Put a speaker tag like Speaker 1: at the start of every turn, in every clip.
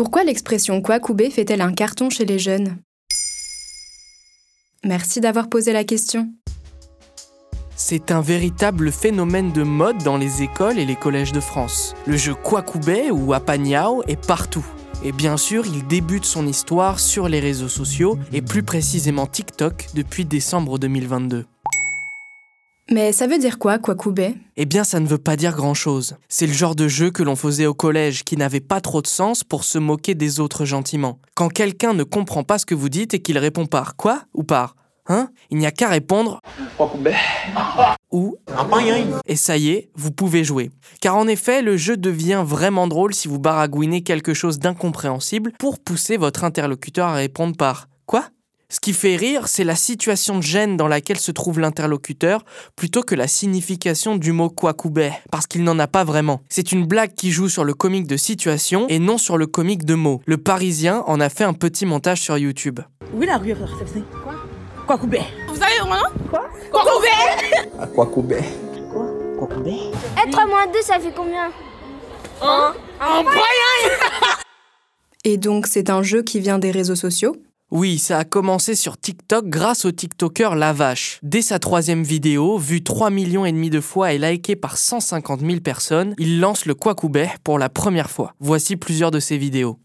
Speaker 1: Pourquoi l'expression Kwakubé fait-elle un carton chez les jeunes? Merci d'avoir posé la question.
Speaker 2: C'est un véritable phénomène de mode dans les écoles et les collèges de France. Le jeu Kwakubé ou Apanyao est partout. Et bien sûr, il débute son histoire sur les réseaux sociaux et plus précisément TikTok depuis décembre 2022.
Speaker 1: Mais ça veut dire quoi, Kwakubé?
Speaker 2: Eh bien, ça ne veut pas dire grand-chose. C'est le genre de jeu que l'on faisait au collège qui n'avait pas trop de sens pour se moquer des autres gentiment. Quand quelqu'un ne comprend pas ce que vous dites et qu'il répond par quoi ou par Hein? Il n'y a qu'à répondre ou et ça y est, vous pouvez jouer. Car en effet, le jeu devient vraiment drôle si vous baragouinez quelque chose d'incompréhensible pour pousser votre interlocuteur à répondre par quoi? Ce qui fait rire, c'est la situation de gêne dans laquelle se trouve l'interlocuteur, plutôt que la signification du mot kwakubé, parce qu'il n'en a pas vraiment. C'est une blague qui joue sur le comique de situation et non sur le comique de mots. Le Parisien en a fait un petit montage sur YouTube.
Speaker 3: Oui, la rue Quoi? Kwakubé.
Speaker 4: Vous savez mon nom
Speaker 3: Quoi?
Speaker 4: Kwakubé
Speaker 5: À quoi couper
Speaker 3: Quoi? Kwakubé
Speaker 6: Eh, 3 moins 2, ça fait combien?
Speaker 4: Un Un
Speaker 1: Et donc c'est un jeu qui vient des réseaux sociaux?
Speaker 2: Oui, ça a commencé sur TikTok grâce au TikToker La Vache. Dès sa troisième vidéo, vue 3 millions et demi de fois et likée par 150 000 personnes, il lance le Kwakubé pour la première fois. Voici plusieurs de ses vidéos.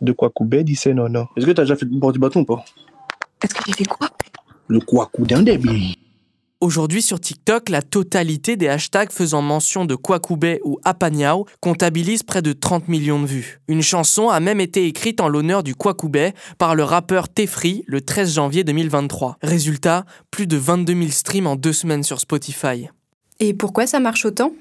Speaker 5: De quoi couper, dit c'est non, non. Est-ce que t'as déjà fait le bord du bâton ou pas?
Speaker 3: Est-ce que j'ai fait quoi?
Speaker 5: Le quoi couper un débile.
Speaker 2: Aujourd'hui sur TikTok, la totalité des hashtags faisant mention de Kwakubé ou Apanyao comptabilise près de 30 millions de vues. Une chanson a même été écrite en l'honneur du Kwakubé par le rappeur Tefri le 13 janvier 2023. Résultat, plus de 22 000 streams en deux semaines sur Spotify.
Speaker 1: Et pourquoi ça marche autant?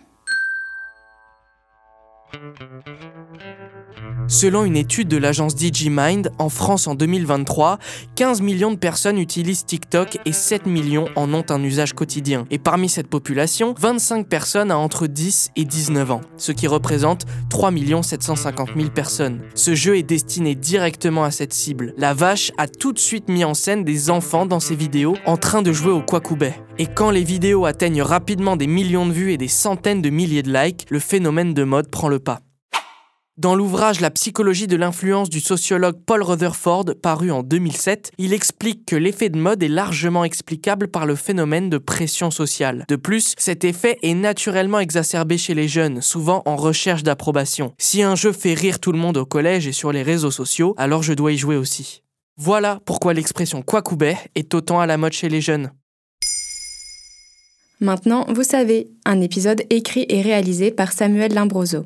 Speaker 2: Selon une étude de l'agence DigiMind, en France en 2023, 15 millions de personnes utilisent TikTok et 7 millions en ont un usage quotidien. Et parmi cette population, 25 personnes à entre 10 et 19 ans, ce qui représente 3 750 000 personnes. Ce jeu est destiné directement à cette cible. La vache a tout de suite mis en scène des enfants dans ses vidéos en train de jouer au Kwakubé. Et quand les vidéos atteignent rapidement des millions de vues et des centaines de milliers de likes, le phénomène de mode prend le pas. Dans l'ouvrage La psychologie de l'influence du sociologue Paul Rutherford, paru en 2007, il explique que l'effet de mode est largement explicable par le phénomène de pression sociale. De plus, cet effet est naturellement exacerbé chez les jeunes, souvent en recherche d'approbation. Si un jeu fait rire tout le monde au collège et sur les réseaux sociaux, alors je dois y jouer aussi. Voilà pourquoi l'expression Kwakubé est autant à la mode chez les jeunes.
Speaker 1: Maintenant, vous savez, un épisode écrit et réalisé par Samuel Limbroso.